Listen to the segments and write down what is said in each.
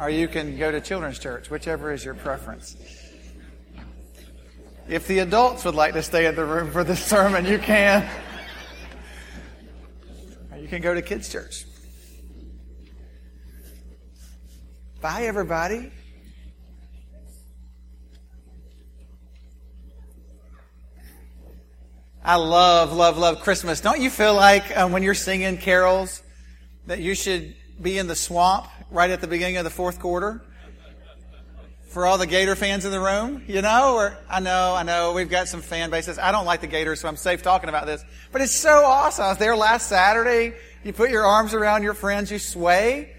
or you can go to children's church, whichever is your preference. If the adults would like to stay in the room for this sermon, you can. Or you can go to kids' church. Bye, everybody. I love, love, love Christmas. Don't you feel like um, when you're singing carols that you should be in the swamp right at the beginning of the fourth quarter? For all the Gator fans in the room, you know, or I know, I know, we've got some fan bases. I don't like the Gators, so I'm safe talking about this. But it's so awesome. I was there last Saturday. You put your arms around your friends, you sway.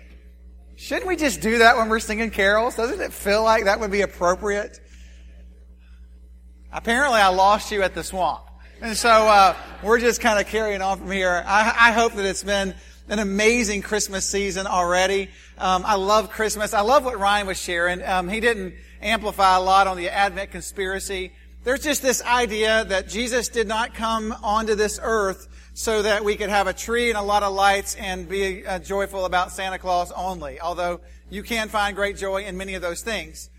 Shouldn't we just do that when we're singing carols? Doesn't it feel like that would be appropriate? Apparently, I lost you at the swamp. And so uh, we're just kind of carrying on from here. I, I, hope that it's been an amazing Christmas season already. Um, I love Christmas. I love what Ryan was sharing. Um, he didn't amplify a lot on the Advent conspiracy. There's just this idea that Jesus did not come onto this earth so that we could have a tree and a lot of lights and be uh, joyful about Santa Claus only. Although you can find great joy in many of those things.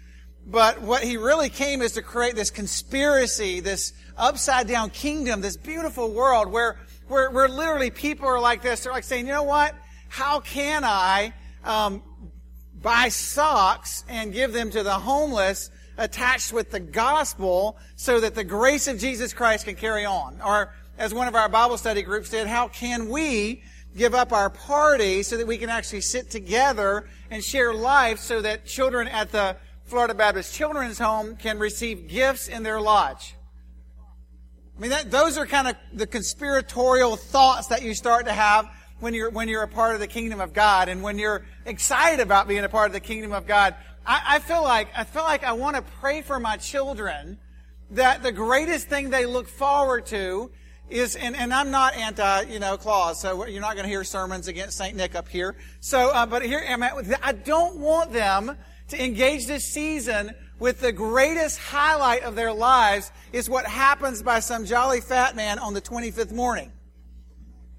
But what he really came is to create this conspiracy, this upside down kingdom, this beautiful world where, where literally people are like this. They're like saying, you know what? How can I um, buy socks and give them to the homeless attached with the gospel so that the grace of Jesus Christ can carry on? Or as one of our Bible study groups did, how can we give up our party so that we can actually sit together and share life so that children at the Florida Baptist Children's Home can receive gifts in their lodge? I mean, that, those are kind of the conspiratorial thoughts that you start to have when you're, when you're a part of the kingdom of God and when you're excited about being a part of the kingdom of God. I, I feel like, I feel like I want to pray for my children that the greatest thing they look forward to is, and, and I'm not anti, you know, Claus, so you're not going to hear sermons against St. Nick up here. So, uh, but here. I don't want them to engage this season with the greatest highlight of their lives is what happens by some jolly fat man on the 25th morning.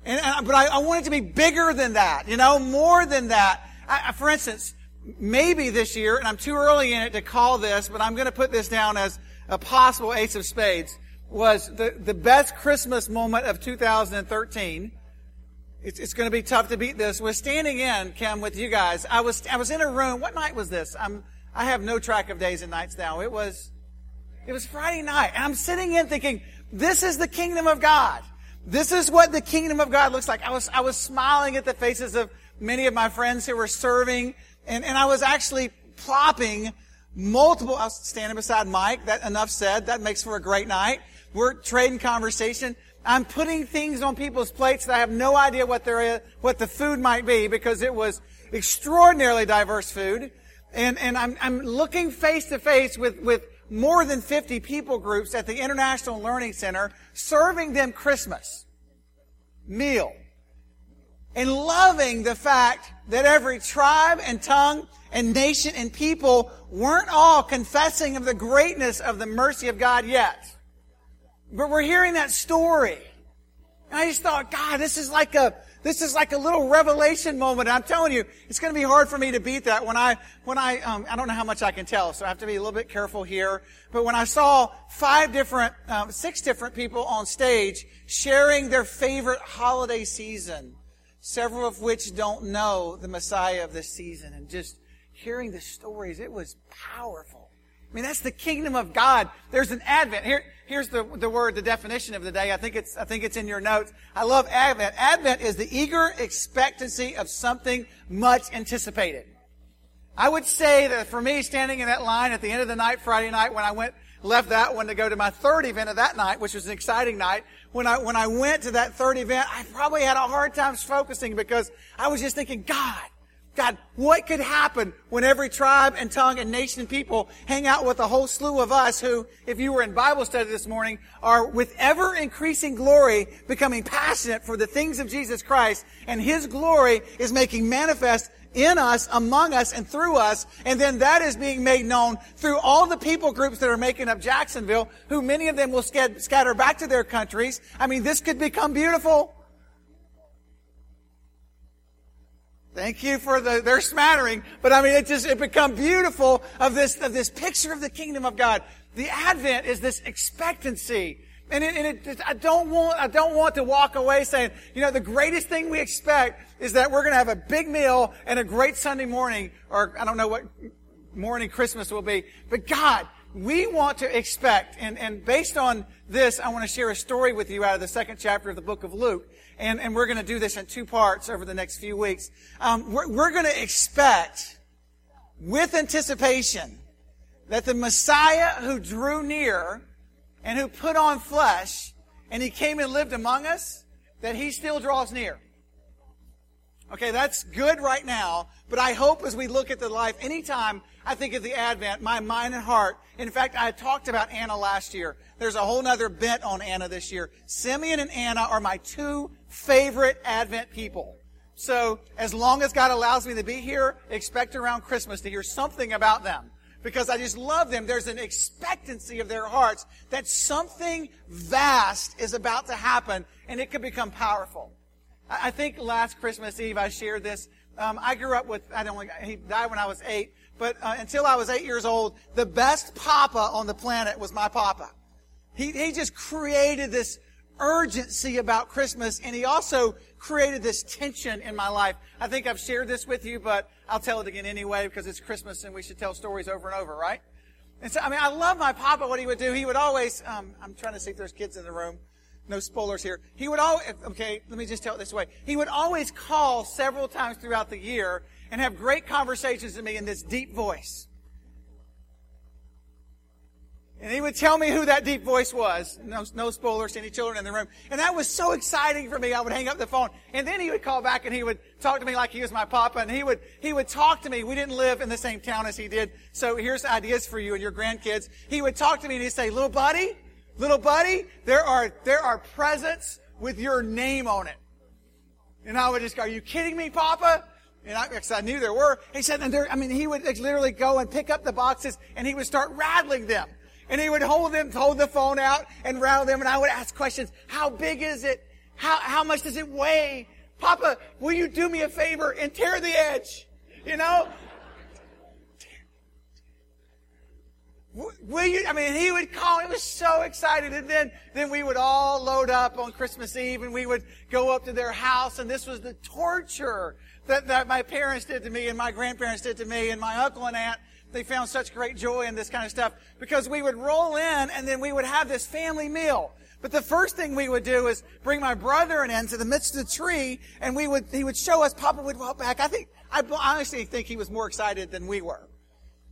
And, and but I, I, want it to be bigger than that, you know, more than that. I, for instance, maybe this year, and I'm too early in it to call this, but I'm going to put this down as a possible ace of spades, was the, the best Christmas moment of 2013. It's, it's going to be tough to beat this. Was standing in, Kim, with you guys. I was, I was in a room. What night was this? I'm, I have no track of days and nights now. It was, it was Friday night. And I'm sitting in thinking, this is the kingdom of God. This is what the kingdom of God looks like. I was, I was smiling at the faces of many of my friends who were serving and, and I was actually plopping multiple, I was standing beside Mike. That enough said. That makes for a great night. We're trading conversation. I'm putting things on people's plates that I have no idea what what the food might be because it was extraordinarily diverse food. And, and I'm, I'm looking face to face with, with more than 50 people groups at the International Learning Center, serving them Christmas meal. And loving the fact that every tribe and tongue and nation and people weren't all confessing of the greatness of the mercy of God yet. But we're hearing that story. And I just thought, God, this is like a, this is like a little revelation moment. I'm telling you, it's going to be hard for me to beat that when I, when I, um, I don't know how much I can tell, so I have to be a little bit careful here. But when I saw five different, um, six different people on stage sharing their favorite holiday season, several of which don't know the Messiah of this season, and just hearing the stories, it was powerful. I mean, that's the kingdom of God. There's an advent. Here, here's the, the word, the definition of the day. I think it's, I think it's in your notes. I love Advent. Advent is the eager expectancy of something much anticipated. I would say that for me, standing in that line at the end of the night, Friday night, when I went, left that one to go to my third event of that night, which was an exciting night, when I, when I went to that third event, I probably had a hard time focusing because I was just thinking, God, God, what could happen when every tribe and tongue and nation and people hang out with a whole slew of us who, if you were in Bible study this morning, are with ever increasing glory becoming passionate for the things of Jesus Christ and His glory is making manifest in us, among us, and through us. And then that is being made known through all the people groups that are making up Jacksonville, who many of them will scatter back to their countries. I mean, this could become beautiful. Thank you for the, their smattering. But I mean, it just, it become beautiful of this, of this picture of the kingdom of God. The Advent is this expectancy. And, it, and it, I don't want, I don't want to walk away saying, you know, the greatest thing we expect is that we're going to have a big meal and a great Sunday morning, or I don't know what morning Christmas will be. But God, we want to expect, and, and based on this, I want to share a story with you out of the second chapter of the book of Luke. And, and we're going to do this in two parts over the next few weeks. Um, we're, we're going to expect with anticipation that the Messiah who drew near and who put on flesh and he came and lived among us, that he still draws near. Okay, that's good right now, but I hope as we look at the life, anytime I think of the Advent, my mind and heart. In fact, I talked about Anna last year. There's a whole other bent on Anna this year. Simeon and Anna are my two favorite Advent people. So, as long as God allows me to be here, expect around Christmas to hear something about them. Because I just love them. There's an expectancy of their hearts that something vast is about to happen and it could become powerful. I think last Christmas Eve I shared this. Um, I grew up with, I don't, he died when I was eight but uh, until I was eight years old, the best papa on the planet was my papa. He, he just created this urgency about Christmas, and he also created this tension in my life. I think I've shared this with you, but I'll tell it again anyway because it's Christmas and we should tell stories over and over, right? And so, I mean, I love my papa. What he would do, he would always. Um, I'm trying to see if there's kids in the room. No spoilers here. He would always. Okay, let me just tell it this way. He would always call several times throughout the year and have great conversations with me in this deep voice. And he would tell me who that deep voice was. No, no spoilers to any children in the room. And that was so exciting for me. I would hang up the phone. And then he would call back and he would talk to me like he was my papa. And he would, he would talk to me. We didn't live in the same town as he did. So here's ideas for you and your grandkids. He would talk to me and he'd say, little buddy, little buddy, there are, there are presents with your name on it. And I would just go, are you kidding me, Papa? And I, because I knew there were. He said, and there, I mean, he would literally go and pick up the boxes and he would start rattling them. And he would hold them, hold the phone out and rattle them. And I would ask questions. How big is it? How, how much does it weigh? Papa, will you do me a favor and tear the edge? You know? Will you, I mean, he would call, he was so excited. And then, then we would all load up on Christmas Eve and we would go up to their house and this was the torture that, that my parents did to me and my grandparents did to me and my uncle and aunt. They found such great joy in this kind of stuff because we would roll in and then we would have this family meal. But the first thing we would do is bring my brother in to the midst of the tree and we would, he would show us, Papa would walk back. I think, I honestly think he was more excited than we were.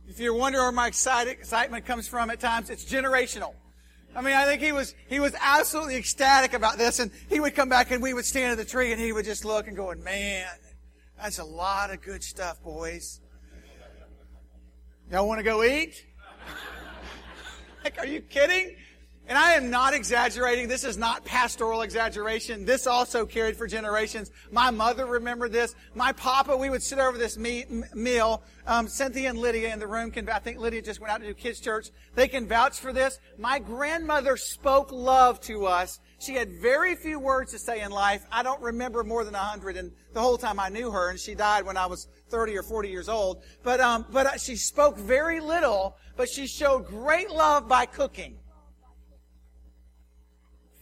If you're wondering where my excitement comes from at times, it's generational. I mean, I think he was, he was absolutely ecstatic about this and he would come back and we would stand at the tree and he would just look and go, man, that's a lot of good stuff, boys. Y'all want to go eat? like, are you kidding? And I am not exaggerating. This is not pastoral exaggeration. This also carried for generations. My mother remembered this. My papa, we would sit over this meal. Um, Cynthia and Lydia in the room can, I think Lydia just went out to do kids church. They can vouch for this. My grandmother spoke love to us she had very few words to say in life. I don't remember more than a hundred in the whole time I knew her, and she died when I was 30 or 40 years old. But, um, but uh, she spoke very little, but she showed great love by cooking.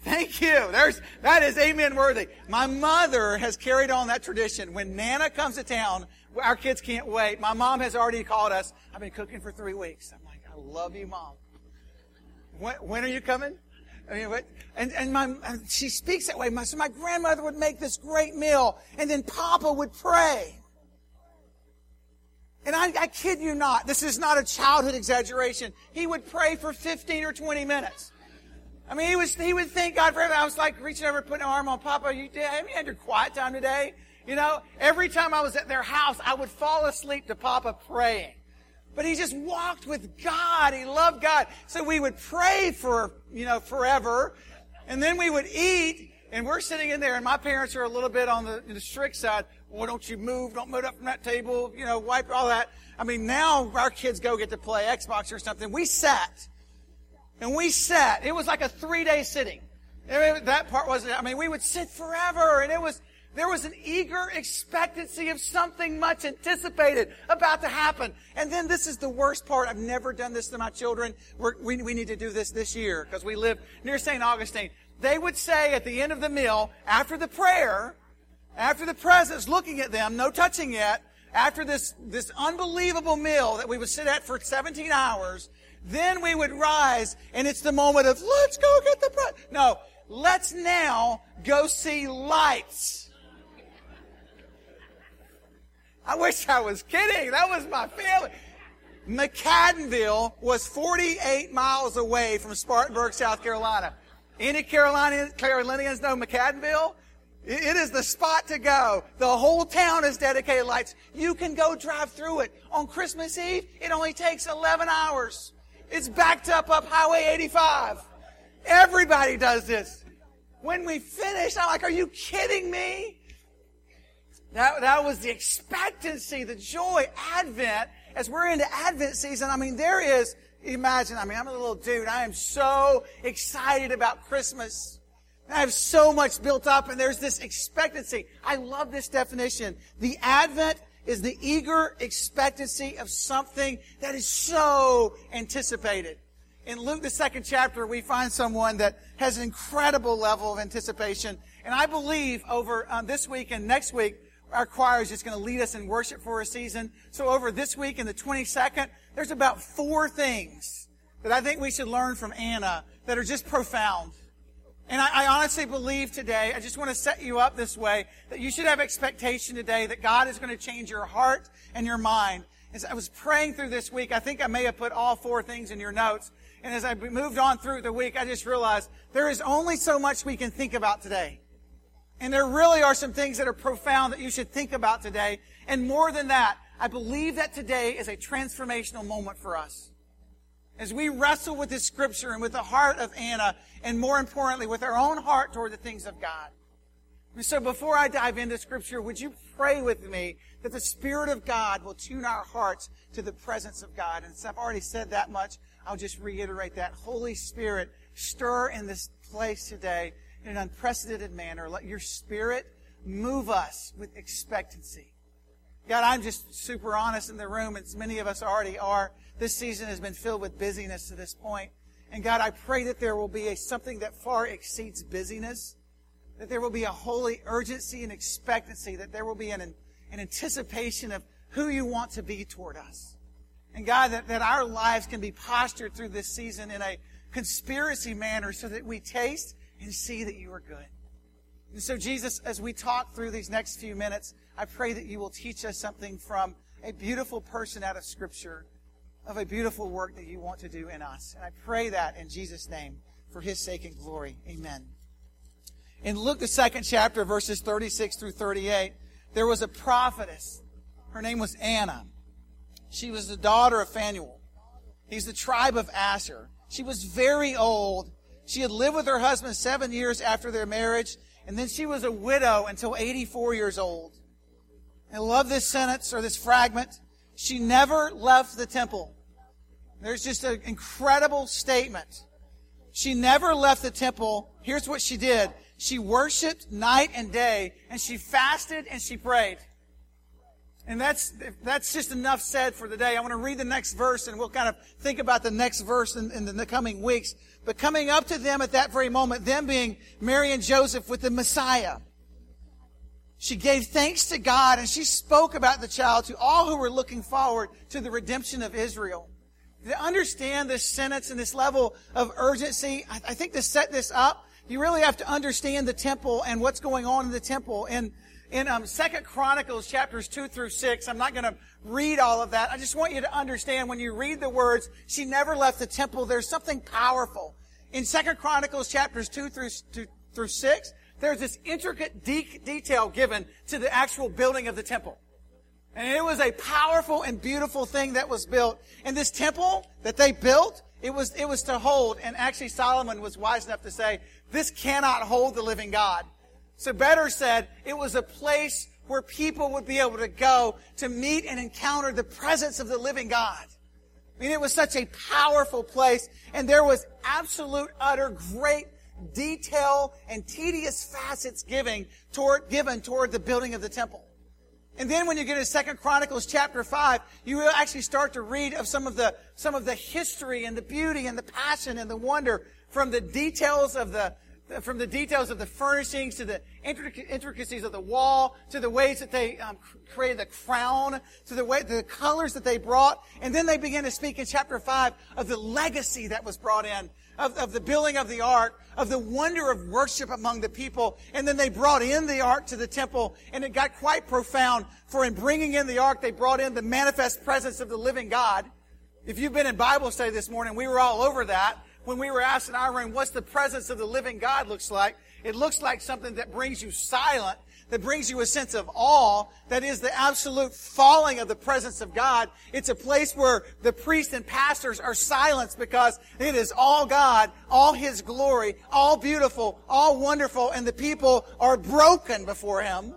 Thank you. There's, that is amen worthy. My mother has carried on that tradition. When Nana comes to town, our kids can't wait. My mom has already called us. I've been cooking for three weeks. I'm like, I love you, mom. When, when are you coming? I mean, what, and, and my, she speaks that way. My, so my grandmother would make this great meal, and then Papa would pray. And I, I kid you not, this is not a childhood exaggeration. He would pray for 15 or 20 minutes. I mean, he was, he would thank God for everything. I was like reaching over, putting an arm on Papa. You did, have you had your quiet time today? You know, every time I was at their house, I would fall asleep to Papa praying. But he just walked with God. He loved God. So we would pray for, you know, forever. And then we would eat. And we're sitting in there, and my parents are a little bit on the, the strict side. Well, don't you move? Don't move up from that table. You know, wipe all that. I mean, now our kids go get to play Xbox or something. We sat. And we sat. It was like a three day sitting. that part wasn't, I mean, we would sit forever. And it was, There was an eager expectancy of something much anticipated about to happen. And then this is the worst part. I've never done this to my children. We're, we we need to do this this year because we live near St. Augustine. They would say at the end of the meal, after the prayer, after the presents looking at them, no touching yet, after this, this unbelievable meal that we would sit at for 17 hours, then we would rise and it's the moment of, let's go get the bread. No, let's now go see lights. I wish I was kidding. That was my feeling. McAdenville was 48 miles away from Spartanburg, South Carolina. Any Carolinians, Carolinians know McAdenville? It is the spot to go. The whole town is dedicated lights. You can go drive through it. On Christmas Eve, it only takes 11 hours. It's backed up up Highway 85. Everybody does this. When we finish, I'm like, are you kidding me? That, that was the expectancy, the joy, Advent. As we're into Advent season, I mean, there is, imagine, I mean, I'm a little dude. I am so excited about Christmas. I have so much built up and there's this expectancy. I love this definition. The Advent is the eager expectancy of something that is so anticipated. In Luke, the second chapter, we find someone that has an incredible level of anticipation. And I believe over um, this week and next week, our choir is just going to lead us in worship for a season. So over this week and the 22nd, there's about four things that I think we should learn from Anna that are just profound. And I, I, honestly believe today, I just want to set you up this way, that you should have expectation today that God is going to change your heart and your mind. As I was praying through this week, I think I may have put all four things in your notes. And as I moved on through the week, I just realized there is only so much we can think about today. And there really are some things that are profound that you should think about today. And more than that, I believe that today is a transformational moment for us as we wrestle with this scripture and with the heart of Anna, and more importantly, with our own heart toward the things of God. And so before I dive into scripture, would you pray with me that the Spirit of God will tune our hearts to the presence of God? And since I've already said that much, I'll just reiterate that. Holy Spirit, stir in this place today in an unprecedented manner. Let your Spirit move us with expectancy. God, I'm just super honest in the room, as many of us already are. This season has been filled with busyness to this point. And God, I pray that there will be a, something that far exceeds busyness, that there will be a holy urgency and expectancy, that there will be an, an anticipation of who you want to be toward us. And God, that, that our lives can be postured through this season in a conspiracy manner so that we taste and see that you are good. And so, Jesus, as we talk through these next few minutes, I pray that you will teach us something from a beautiful person out of Scripture of a beautiful work that you want to do in us. And I pray that in Jesus' name for his sake and glory. Amen. In Luke, the second chapter, verses 36 through 38, there was a prophetess. Her name was Anna. She was the daughter of Phanuel. He's the tribe of Asher. She was very old. She had lived with her husband seven years after their marriage, and then she was a widow until 84 years old. I love this sentence or this fragment. She never left the temple. There's just an incredible statement. She never left the temple. Here's what she did. She worshiped night and day, and she fasted and she prayed. And that's, that's just enough said for the day. I want to read the next verse and we'll kind of think about the next verse in, in the coming weeks. But coming up to them at that very moment, them being Mary and Joseph with the Messiah, she gave thanks to God and she spoke about the child to all who were looking forward to the redemption of Israel to understand this sentence and this level of urgency, I think to set this up, you really have to understand the temple and what's going on in the temple. And in um, Second Chronicles chapters two through six, I'm not going to read all of that. I just want you to understand when you read the words, "She never left the temple." There's something powerful in Second Chronicles chapters two through two, through six. There's this intricate de- detail given to the actual building of the temple. And it was a powerful and beautiful thing that was built. And this temple that they built, it was, it was to hold. And actually Solomon was wise enough to say, this cannot hold the living God. So better said, it was a place where people would be able to go to meet and encounter the presence of the living God. I mean, it was such a powerful place, and there was absolute, utter, great detail and tedious facets giving toward, given toward the building of the temple. And then when you get to Second Chronicles chapter 5, you will actually start to read of some of the, some of the history and the beauty and the passion and the wonder from the details of the, from the details of the furnishings to the intricacies of the wall to the ways that they um, created the crown to the way the colors that they brought. And then they begin to speak in chapter 5 of the legacy that was brought in of, of the building of the ark of the wonder of worship among the people. And then they brought in the ark to the temple and it got quite profound. For in bringing in the ark they brought in the manifest presence of the living god. If you've been in bible study this morning we were all over that when we were asked in our room what's the presence of the living God looks like, it looks like something that brings you silent, that brings you a sense of awe, that is the absolute falling of the presence of God. It's a place where the priests and pastors are silenced because it is all God, all His glory, all beautiful, all wonderful, and the people are broken before Him.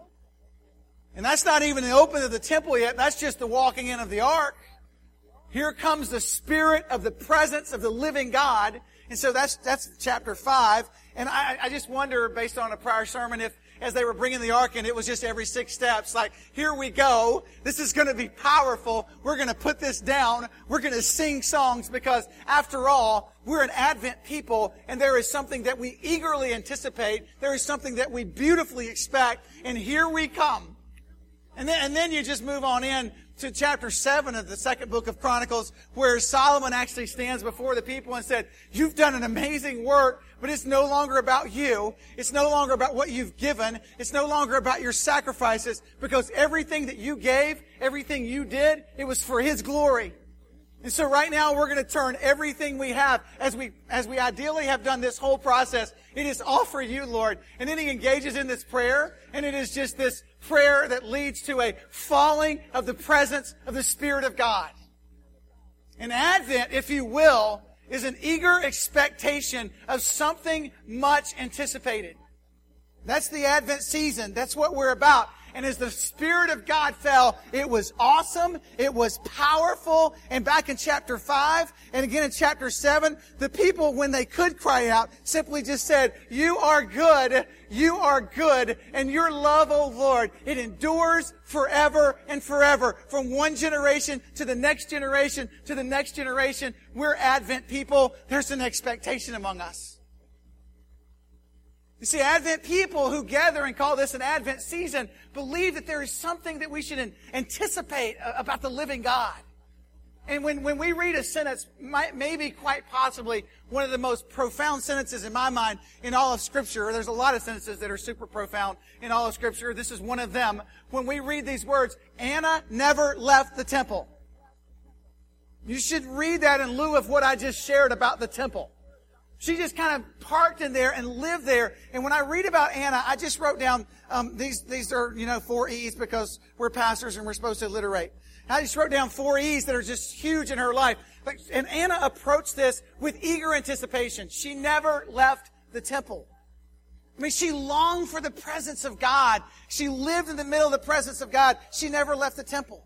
And that's not even the opening of the temple yet. That's just the walking in of the ark. Here comes the spirit of the presence of the living God. And so that's, that's chapter five. And I, I just wonder, based on a prior sermon, if as they were bringing the ark in, it was just every six steps. Like, here we go. This is going to be powerful. We're going to put this down. We're going to sing songs because after all, we're an Advent people and there is something that we eagerly anticipate. There is something that we beautifully expect. And here we come. And then, and then you just move on in to chapter 7 of the second book of Chronicles, where Solomon actually stands before the people and said, You've done an amazing work, but it's no longer about you. It's no longer about what you've given. It's no longer about your sacrifices, because everything that you gave, everything you did, it was for His glory. And so right now we're going to turn everything we have, as we, as we ideally have done this whole process, it is all for you, Lord. And then he engages in this prayer, and it is just this prayer that leads to a falling of the presence of the Spirit of God. And Advent, if you will, is an eager expectation of something much anticipated. That's the Advent season. That's what we're about. And as the Spirit of God fell, it was awesome. It was powerful. And back in chapter 5 and again in chapter 7, the people, when they could cry out, simply just said, You are good. You are good. And your love, O Lord, it endures forever and forever. From one generation to the next generation to the next generation. We're Advent people. There's an expectation among us. You see, Advent people who gather and call this an Advent season believe that there is something that we should anticipate about the living God. And when, when we read a sentence, maybe quite possibly one of the most profound sentences in my mind in all of Scripture, there's a lot of sentences that are super profound in all of Scripture. This is one of them. When we read these words, Anna never left the temple. You should read that in lieu of what I just shared about the temple. She just kind of parked in there and lived there. And when I read about Anna, I just wrote down um, these. These are you know four E's because we're pastors and we're supposed to alliterate. I just wrote down four E's that are just huge in her life. And Anna approached this with eager anticipation. She never left the temple. I mean, she longed for the presence of God. She lived in the middle of the presence of God. She never left the temple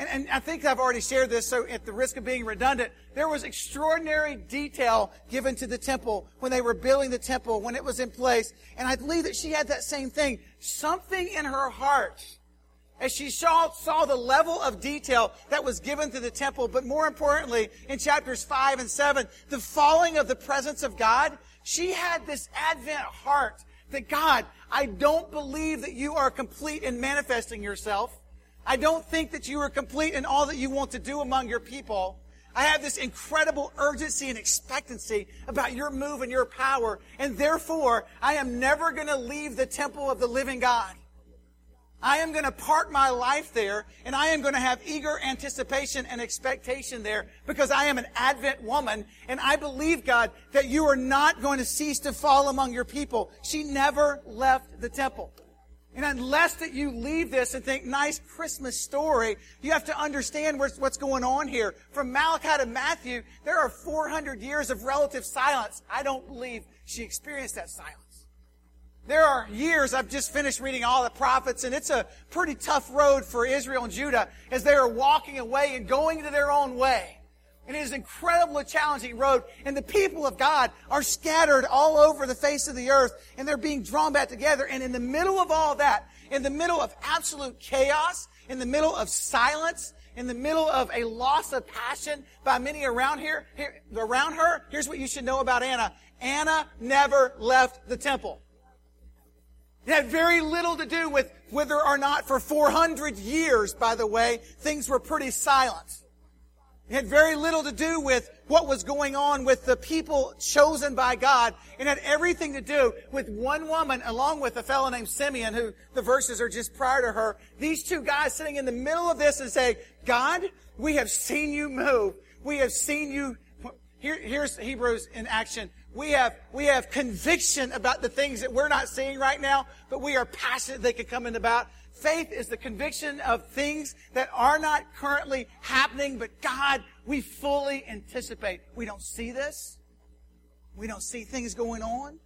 and, and I think I've already shared this, so at the risk of being redundant, there was extraordinary detail given to the temple when they were building the temple, when it was in place. And I believe that she had that same thing. Something in her heart as she saw, saw the level of detail that was given to the temple, but more importantly, in chapters 5 and 7, the falling of the presence of God, she had this Advent heart that God, I don't believe that you are complete in manifesting yourself. I don't think that you are complete in all that you want to do among your people. I have this incredible urgency and expectancy about your move and your power, and therefore I am never going to leave the temple of the living God. I am going to park my life there, and I am going to have eager anticipation and expectation there because I am an Advent woman, and I believe, God, that you are not going to cease to fall among your people. She never left the temple. And unless that you leave this and think, nice Christmas story, you have to understand what's going on here. From Malachi to Matthew, there are 400 years of relative silence. I don't believe she experienced that silence. There are years, I've just finished reading all the prophets, and it's a pretty tough road for Israel and Judah as they are walking away and going to their own way. It is incredibly challenging road. And the people of God are scattered all over the face of the earth. And they're being drawn back together. And in the middle of all that, in the middle of absolute chaos, in the middle of silence, in the middle of a loss of passion by many around here, here, around her, here's what you should know about Anna. Anna never left the temple. It had very little to do with whether or not for 400 years, by the way, things were pretty silent. It had very little to do with what was going on with the people chosen by God. It had everything to do with one woman along with a fellow named Simeon who the verses are just prior to her. These two guys sitting in the middle of this and say, God, we have seen you move. We have seen you. Here, here's Hebrews in action. We have, we have conviction about the things that we're not seeing right now, but we are passionate they could come in about. Faith is the conviction of things that are not currently happening, but God, we fully anticipate. We don't see this. We don't see things going on.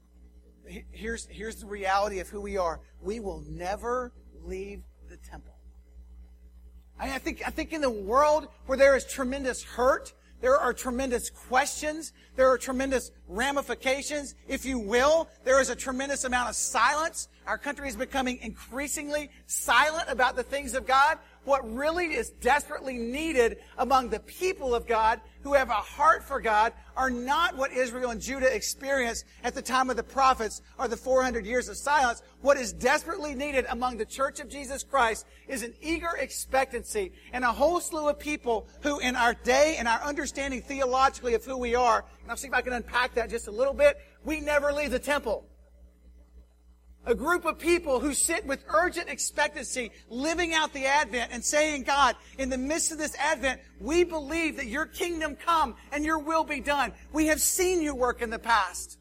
Here's, here's the reality of who we are. We will never leave the temple. I think, I think in the world where there is tremendous hurt, there are tremendous questions. There are tremendous ramifications. If you will, there is a tremendous amount of silence. Our country is becoming increasingly silent about the things of God. What really is desperately needed among the people of God who have a heart for God are not what Israel and Judah experienced at the time of the prophets or the 400 years of silence. What is desperately needed among the church of Jesus Christ is an eager expectancy and a whole slew of people who in our day and our understanding theologically of who we are, and I'll see if I can unpack that just a little bit, we never leave the temple a group of people who sit with urgent expectancy, living out the Advent and saying, God, in the midst of this Advent, we believe that your kingdom come and your will be done. We have seen you work in the past.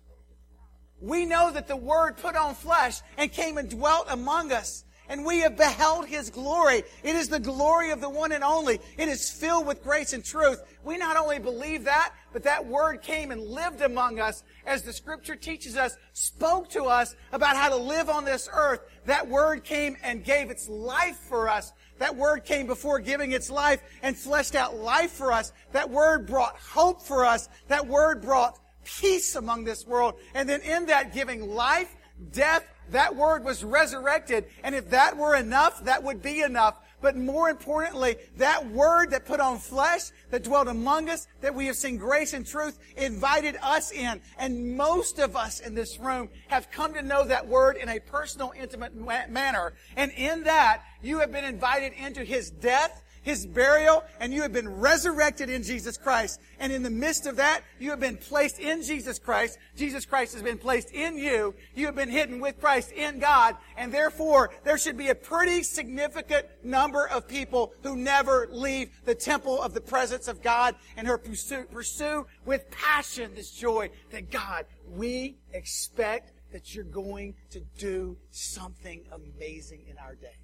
We know that the Word put on flesh and came and dwelt among us and we have beheld his glory. It is the glory of the one and only. It is filled with grace and truth. We not only believe that, but that word came and lived among us as the scripture teaches us, spoke to us about how to live on this earth. That word came and gave its life for us. That word came before giving its life and fleshed out life for us. That word brought hope for us. That word brought peace among this world. And then in that giving life, death, that word was resurrected. And if that were enough, that would be enough. But more importantly, that word that put on flesh, that dwelt among us, that we have seen grace and truth, invited us in. And most of us in this room have come to know that word in a personal, intimate manner. And in that, you have been invited into His death, his burial, and you have been resurrected in Jesus Christ. And in the midst of that, you have been placed in Jesus Christ. Jesus Christ has been placed in you. You have been hidden with Christ in God. And therefore, there should be a pretty significant number of people who never leave the temple of the presence of God and who pursue, pursue with passion this joy that God, we expect that you're going to do something amazing in our day.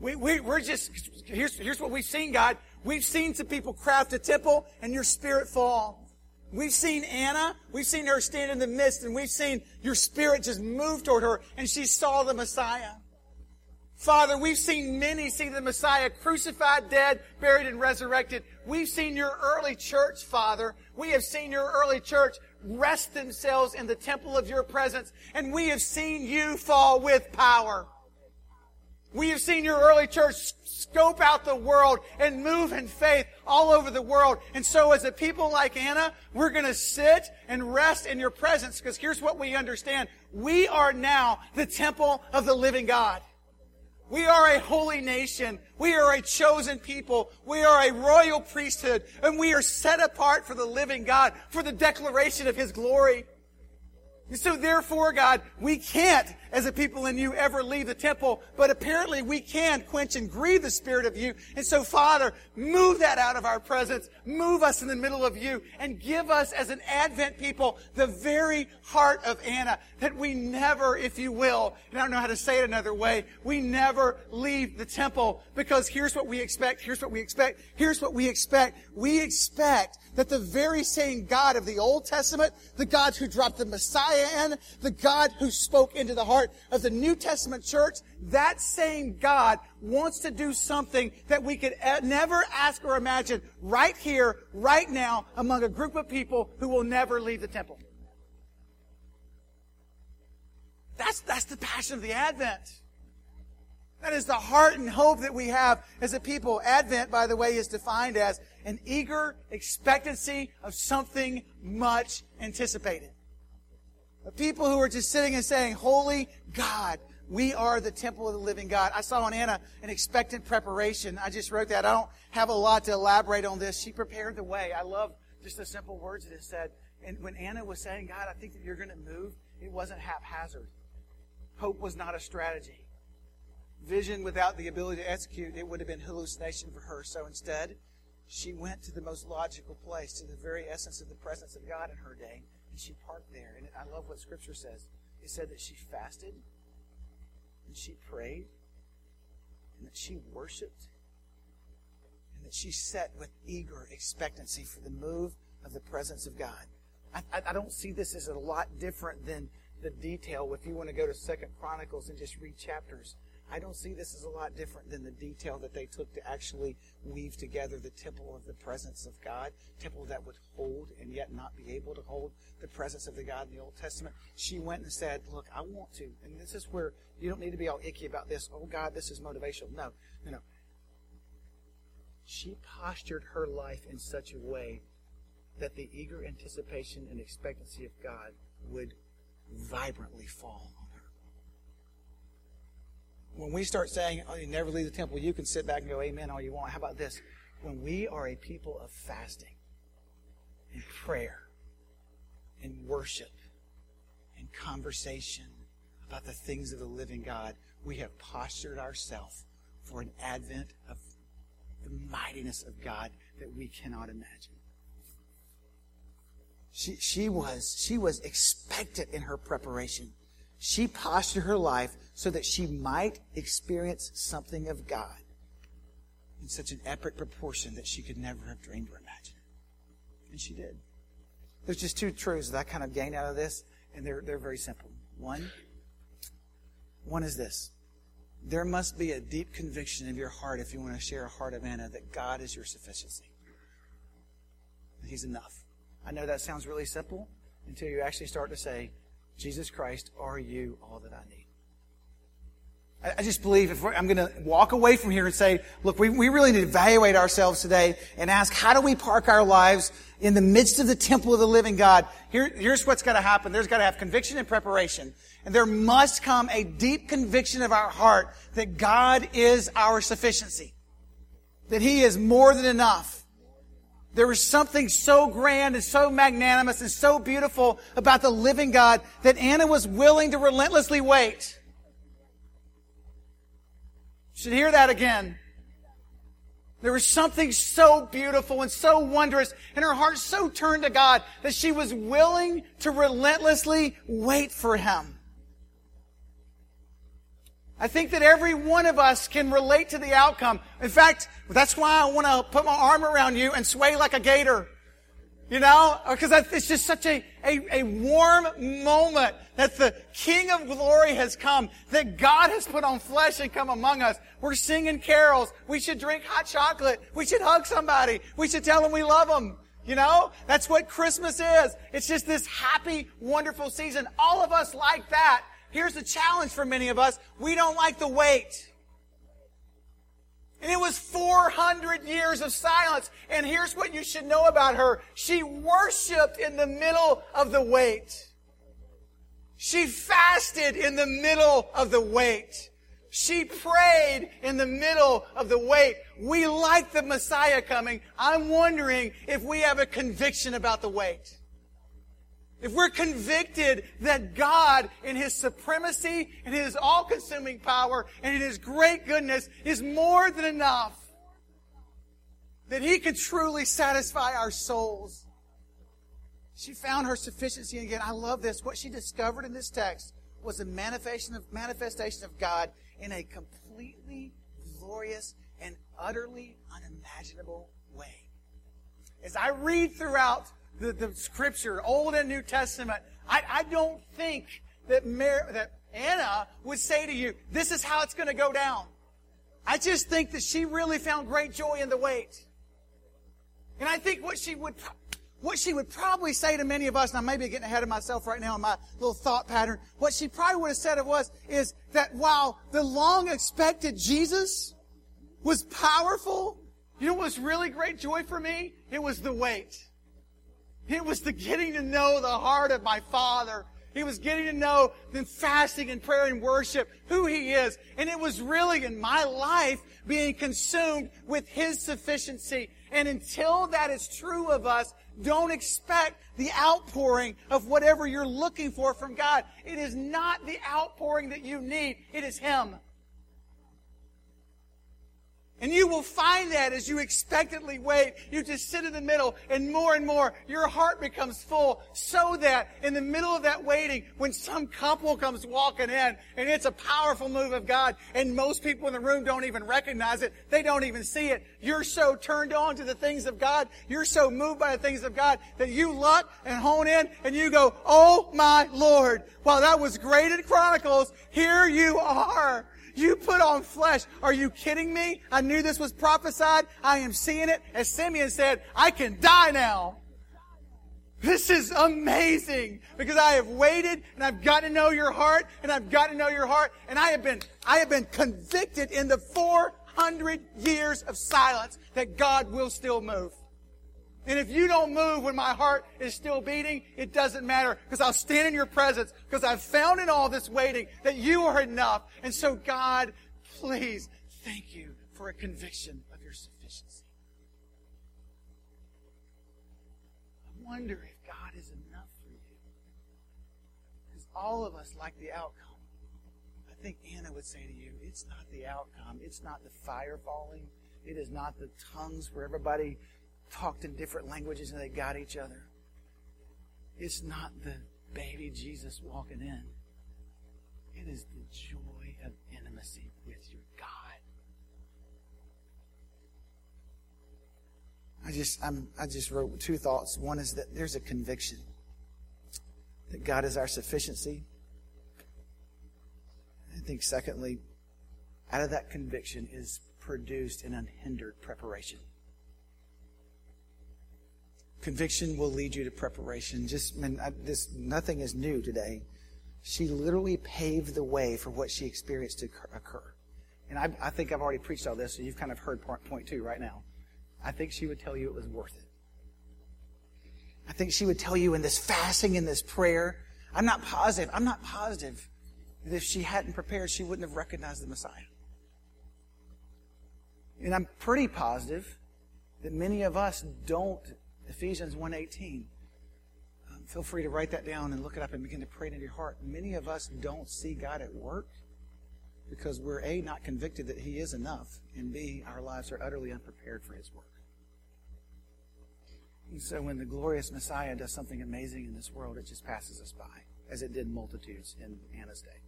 We, we, we're just, here's, here's what we've seen, God. We've seen some people craft a temple and your spirit fall. We've seen Anna. We've seen her stand in the midst and we've seen your spirit just move toward her and she saw the Messiah. Father, we've seen many see the Messiah crucified, dead, buried, and resurrected. We've seen your early church, Father. We have seen your early church rest themselves in the temple of your presence, and we have seen you fall with power. We have seen your early church scope out the world and move in faith all over the world. And so as a people like Anna, we're going to sit and rest in your presence because here's what we understand. We are now the temple of the living God. We are a holy nation. We are a chosen people. We are a royal priesthood. And we are set apart for the living God, for the declaration of His glory. And so therefore, God, we can't, as a people in you, ever leave the temple, but apparently we can quench and grieve the Spirit of you. And so, Father, move that out of our presence. Move us in the middle of you and give us as an Advent people the very heart of Anna that we never, if you will, and I don't know how to say it another way, we never leave the temple because here's what we expect, here's what we expect, here's what we expect. We expect that the very same God of the Old Testament, the God who dropped the Messiah and the God who spoke into the heart of the New Testament church, that same God wants to do something that we could never ask or imagine right here, right now, among a group of people who will never leave the temple. That's, that's the passion of the Advent. That is the heart and hope that we have as a people. Advent, by the way, is defined as an eager expectancy of something much anticipated. People who are just sitting and saying, Holy God, we are the temple of the living God. I saw on Anna an expectant preparation. I just wrote that. I don't have a lot to elaborate on this. She prepared the way. I love just the simple words that it said. And when Anna was saying, God, I think that you're going to move, it wasn't haphazard. Hope was not a strategy. Vision without the ability to execute, it would have been hallucination for her. So instead, she went to the most logical place, to the very essence of the presence of God in her day, and she parked there. And I love what Scripture says. It said that she fasted, and she prayed, and that she worshiped, and that she sat with eager expectancy for the move of the presence of God. I, I, I don't see this as a lot different than the detail. If you want to go to Second Chronicles and just read chapters, I don't see this as a lot different than the detail that they took to actually weave together the temple of the presence of God, temple that would hold and yet not be able to hold the presence of the God in the Old Testament. She went and said, "Look, I want to," and this is where you don't need to be all icky about this. Oh God, this is motivational. No, no, no. She postured her life in such a way that the eager anticipation and expectancy of God would vibrantly fall. When we start saying, oh, you never leave the temple, you can sit back and go, amen, all you want. How about this? When we are a people of fasting and prayer and worship and conversation about the things of the living God, we have postured ourselves for an advent of the mightiness of God that we cannot imagine. She, she was, she was expectant in her preparation. She postured her life so that she might experience something of God in such an epic proportion that she could never have dreamed or imagined. And she did. There's just two truths that I kind of gained out of this, and they're, they're very simple. One, one is this. There must be a deep conviction of your heart if you want to share a heart of Anna that God is your sufficiency. He's enough. I know that sounds really simple until you actually start to say, Jesus Christ, are you all that I need? I just believe if I'm going to walk away from here and say, look, we, we really need to evaluate ourselves today and ask, how do we park our lives in the midst of the temple of the living God? Here, here's what's got to happen. There's got to have conviction and preparation. And there must come a deep conviction of our heart that God is our sufficiency. That He is more than enough. There was something so grand and so magnanimous and so beautiful about the living God that Anna was willing to relentlessly wait. You should hear that again. There was something so beautiful and so wondrous, and her heart so turned to God that she was willing to relentlessly wait for Him. I think that every one of us can relate to the outcome. In fact, that's why I want to put my arm around you and sway like a gator. You know, uh, because it's just such a, a, a, warm moment that the King of glory has come, that God has put on flesh and come among us. We're singing carols. We should drink hot chocolate. We should hug somebody. We should tell them we love them. You know, that's what Christmas is. It's just this happy, wonderful season. All of us like that. Here's the challenge for many of us. We don't like the wait. And it was 400 years of silence. And here's what you should know about her. She worshiped in the middle of the wait. She fasted in the middle of the wait. She prayed in the middle of the wait. We like the Messiah coming. I'm wondering if we have a conviction about the wait. If we're convicted that God, in His supremacy and His all-consuming power and in His great goodness, is more than enough, that He could truly satisfy our souls. She found her sufficiency again. I love this. What she discovered in this text was a manifestation of, manifestation of God in a completely glorious and utterly unimaginable way. As I read throughout the, the scripture, Old and New Testament, I, I don't think that, that Anna would say to you, this is how it's going to go down. I just think that she really found great joy in the wait. And I think what she would, what she would probably say to many of us, and I may be getting ahead of myself right now in my little thought pattern, what she probably would have said it was, is that while the long expected Jesus was powerful, you know what was really great joy for me? It was the wait. It was the getting to know the heart of my Father. He was getting to know then fasting and prayer and worship, who He is. And it was really in my life being consumed with His sufficiency. And until that is true of us, don't expect the outpouring of whatever you're looking for from God. It is not the outpouring that you need. It is Him. And you will find that as you expectantly wait, you just sit in the middle and more and more your heart becomes full so that in the middle of that waiting, when some couple comes walking in and it's a powerful move of God and most people in the room don't even recognize it, they don't even see it, you're so turned on to the things of God, you're so moved by the things of God that you look and hone in and you go, oh my Lord, while that was great in Chronicles, here you are. You put on flesh. Are you kidding me? I knew this was prophesied. I am seeing it. As Simeon said, I can die now. This is amazing because I have waited and I've got to know your heart and I've got to know your heart and I have been, I have been convicted in the 400 years of silence that God will still move. And if you don't move when my heart is still beating, it doesn't matter because I'll stand in your presence because I've found in all this waiting that you are enough. And so God, please, thank you for a conviction of your sufficiency. I wonder if God is enough for you. Because all of us like the outcome. I think Anna would say to you, it's not the outcome. It's not the fire falling. It is not the tongues where everybody talked in different languages and they got each other. It's not the baby Jesus walking in. It is the joy of intimacy with your God. I just I'm, I just wrote two thoughts. One is that there's a conviction that God is our sufficiency. I think secondly, out of that conviction is produced an unhindered preparation. Conviction will lead you to preparation. Just I, this nothing is new today. She literally paved the way for what she experienced to occur. And I, I think I've already preached all this, so you've kind of heard point, point two right now. I think she would tell you it was worth it. I think she would tell you in this fasting, in this prayer, I'm not positive, I'm not positive that if she hadn't prepared, she wouldn't have recognized the Messiah. And I'm pretty positive that many of us don't Ephesians 1.18. Um, feel free to write that down and look it up and begin to pray it into your heart. Many of us don't see God at work because we're A, not convicted that He is enough, and B, our lives are utterly unprepared for His work. And so when the glorious Messiah does something amazing in this world, it just passes us by, as it did multitudes in Anna's day.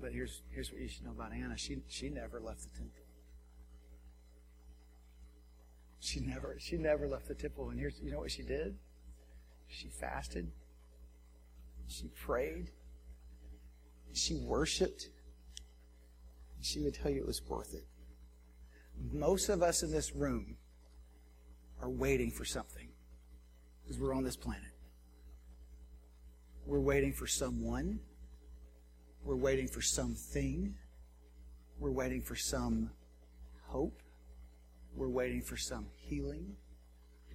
But here's, here's what you should know about Anna. She, she never left the temple. She never, she never left the temple. And here's, you know what she did? She fasted. She prayed. She worshiped. She would tell you it was worth it. Most of us in this room are waiting for something because we're on this planet. We're waiting for someone. We're waiting for something. We're waiting for some hope. We're waiting for some healing.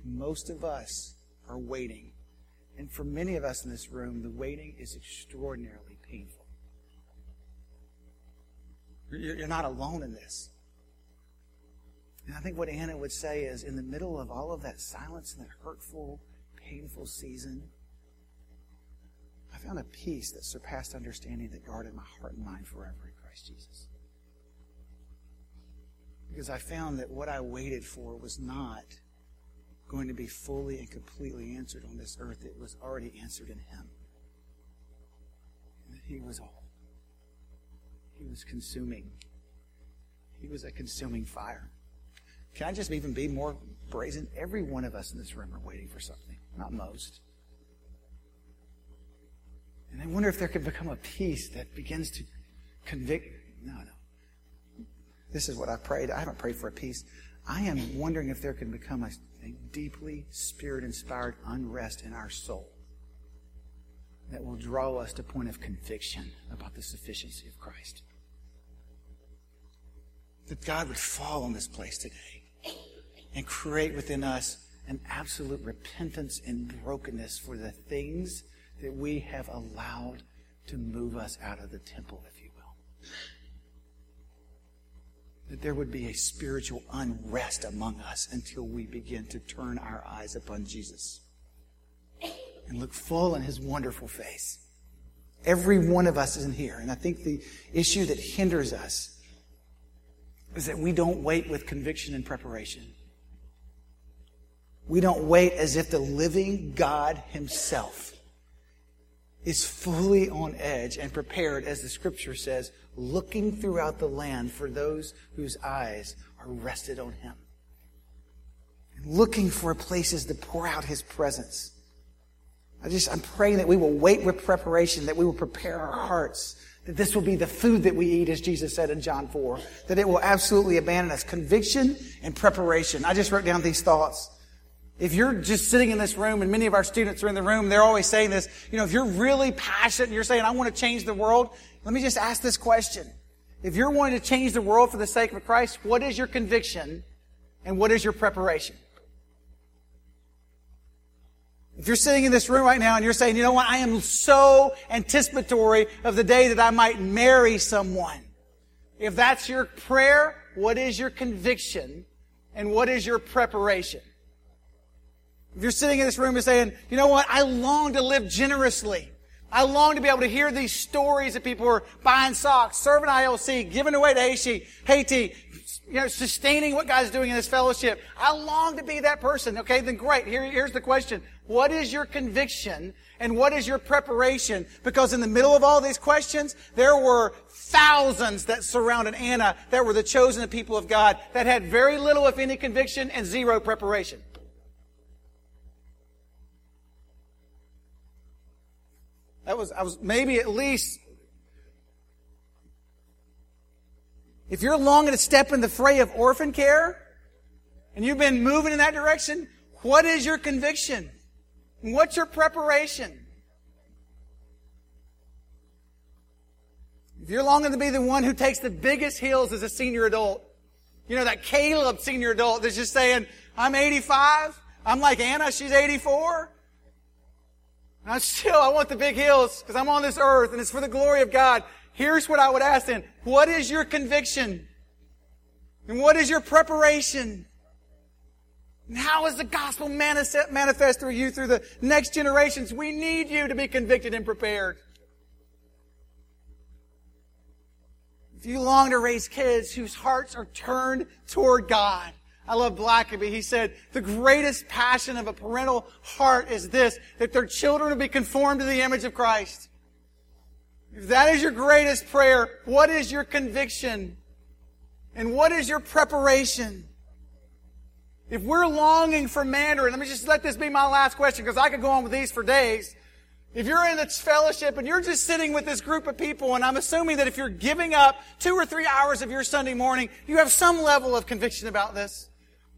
Most of us are waiting. And for many of us in this room, the waiting is extraordinarily painful. You're not alone in this. And I think what Anna would say is in the middle of all of that silence and that hurtful, painful season, I found a peace that surpassed understanding that guarded my heart and mind forever in Christ Jesus. Because I found that what I waited for was not going to be fully and completely answered on this earth. It was already answered in Him. And He was all. He was consuming. He was a consuming fire. Can I just even be more brazen? Every one of us in this room are waiting for something, not most. And I wonder if there could become a peace that begins to convict. No, no. This is what I prayed. I haven't prayed for a peace. I am wondering if there can become a, a deeply spirit inspired unrest in our soul that will draw us to a point of conviction about the sufficiency of Christ. That God would fall on this place today and create within us an absolute repentance and brokenness for the things that we have allowed to move us out of the temple, if you will. That there would be a spiritual unrest among us until we begin to turn our eyes upon Jesus and look full in his wonderful face. Every one of us is in here. And I think the issue that hinders us is that we don't wait with conviction and preparation. We don't wait as if the living God himself is fully on edge and prepared, as the scripture says, looking throughout the land for those whose eyes are rested on him. Looking for places to pour out his presence. I just, I'm praying that we will wait with preparation, that we will prepare our hearts, that this will be the food that we eat, as Jesus said in John 4, that it will absolutely abandon us. Conviction and preparation. I just wrote down these thoughts. If you're just sitting in this room, and many of our students are in the room, they're always saying this, you know, if you're really passionate and you're saying, I want to change the world, let me just ask this question. If you're wanting to change the world for the sake of Christ, what is your conviction and what is your preparation? If you're sitting in this room right now and you're saying, you know what, I am so anticipatory of the day that I might marry someone. If that's your prayer, what is your conviction and what is your preparation? If you're sitting in this room and saying, you know what, I long to live generously. I long to be able to hear these stories of people who are buying socks, serving ILC, giving away to Haiti, Haiti, you know, sustaining what God's doing in this fellowship. I long to be that person. Okay, then great. Here, here's the question. What is your conviction and what is your preparation? Because in the middle of all these questions, there were thousands that surrounded Anna that were the chosen people of God that had very little, if any, conviction and zero preparation. That was, I was maybe at least If you're longing to step in the fray of orphan care, and you've been moving in that direction, what is your conviction? What's your preparation? If you're longing to be the one who takes the biggest hills as a senior adult, you know, that Caleb senior adult that's just saying, I'm 85, I'm like Anna, she's 84. And I still, I want the big hills because I'm on this earth and it's for the glory of God. Here's what I would ask then. What is your conviction? And what is your preparation? And how is the gospel manifest through you through the next generations? We need you to be convicted and prepared. If you long to raise kids whose hearts are turned toward God, I love Blackaby. He said, the greatest passion of a parental heart is this, that their children will be conformed to the image of Christ. If that is your greatest prayer, what is your conviction? And what is your preparation? If we're longing for Mandarin, let me just let this be my last question because I could go on with these for days. If you're in this fellowship and you're just sitting with this group of people, and I'm assuming that if you're giving up two or three hours of your Sunday morning, you have some level of conviction about this.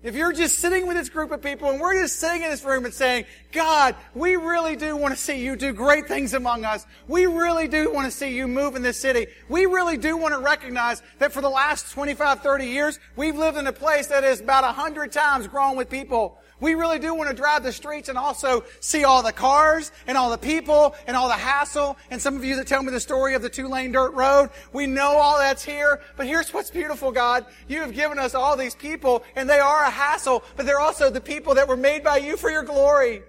If you're just sitting with this group of people and we're just sitting in this room and saying, God, we really do want to see you do great things among us. We really do want to see you move in this city. We really do want to recognize that for the last 25, 30 years, we've lived in a place that is about a hundred times grown with people we really do want to drive the streets and also see all the cars and all the people and all the hassle. And some of you that tell me the story of the two lane dirt road, we know all that's here. But here's what's beautiful, God. You have given us all these people and they are a hassle, but they're also the people that were made by you for your glory.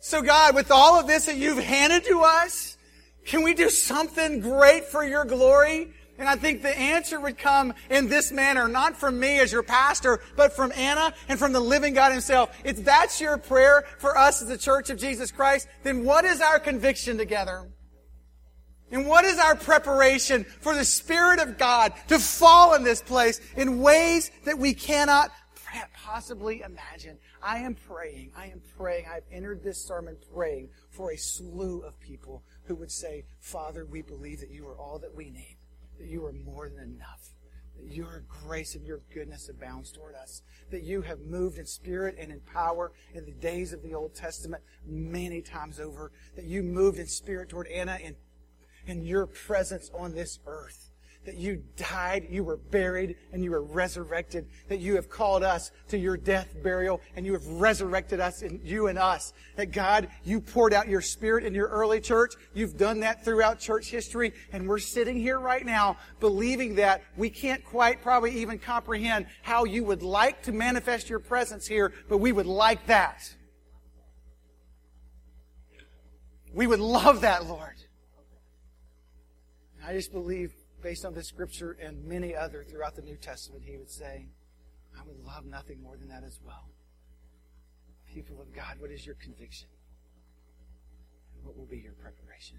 So God, with all of this that you've handed to us, can we do something great for your glory? And I think the answer would come in this manner, not from me as your pastor, but from Anna and from the living God himself. If that's your prayer for us as the church of Jesus Christ, then what is our conviction together? And what is our preparation for the Spirit of God to fall in this place in ways that we cannot possibly imagine. I am praying, I am praying, I've entered this sermon praying for a slew of people who would say, Father, we believe that you are all that we need, that you are more than enough that your grace and your goodness abounds toward us, that you have moved in spirit and in power in the days of the Old Testament many times over, that you moved in spirit toward Anna in, in your presence on this earth that you died, you were buried, and you were resurrected, that you have called us to your death, burial, and you have resurrected us in you and us. That God, you poured out your spirit in your early church. You've done that throughout church history, and we're sitting here right now believing that we can't quite probably even comprehend how you would like to manifest your presence here, but we would like that. We would love that, Lord. I just believe based on this scripture and many other throughout the New Testament, he would say, I would love nothing more than that as well. People of God, what is your conviction? And what will be your preparation?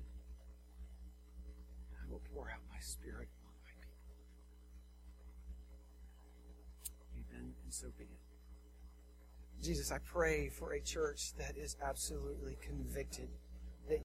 I will pour out my spirit on my people. Amen. And so be it. Jesus, I pray for a church that is absolutely convicted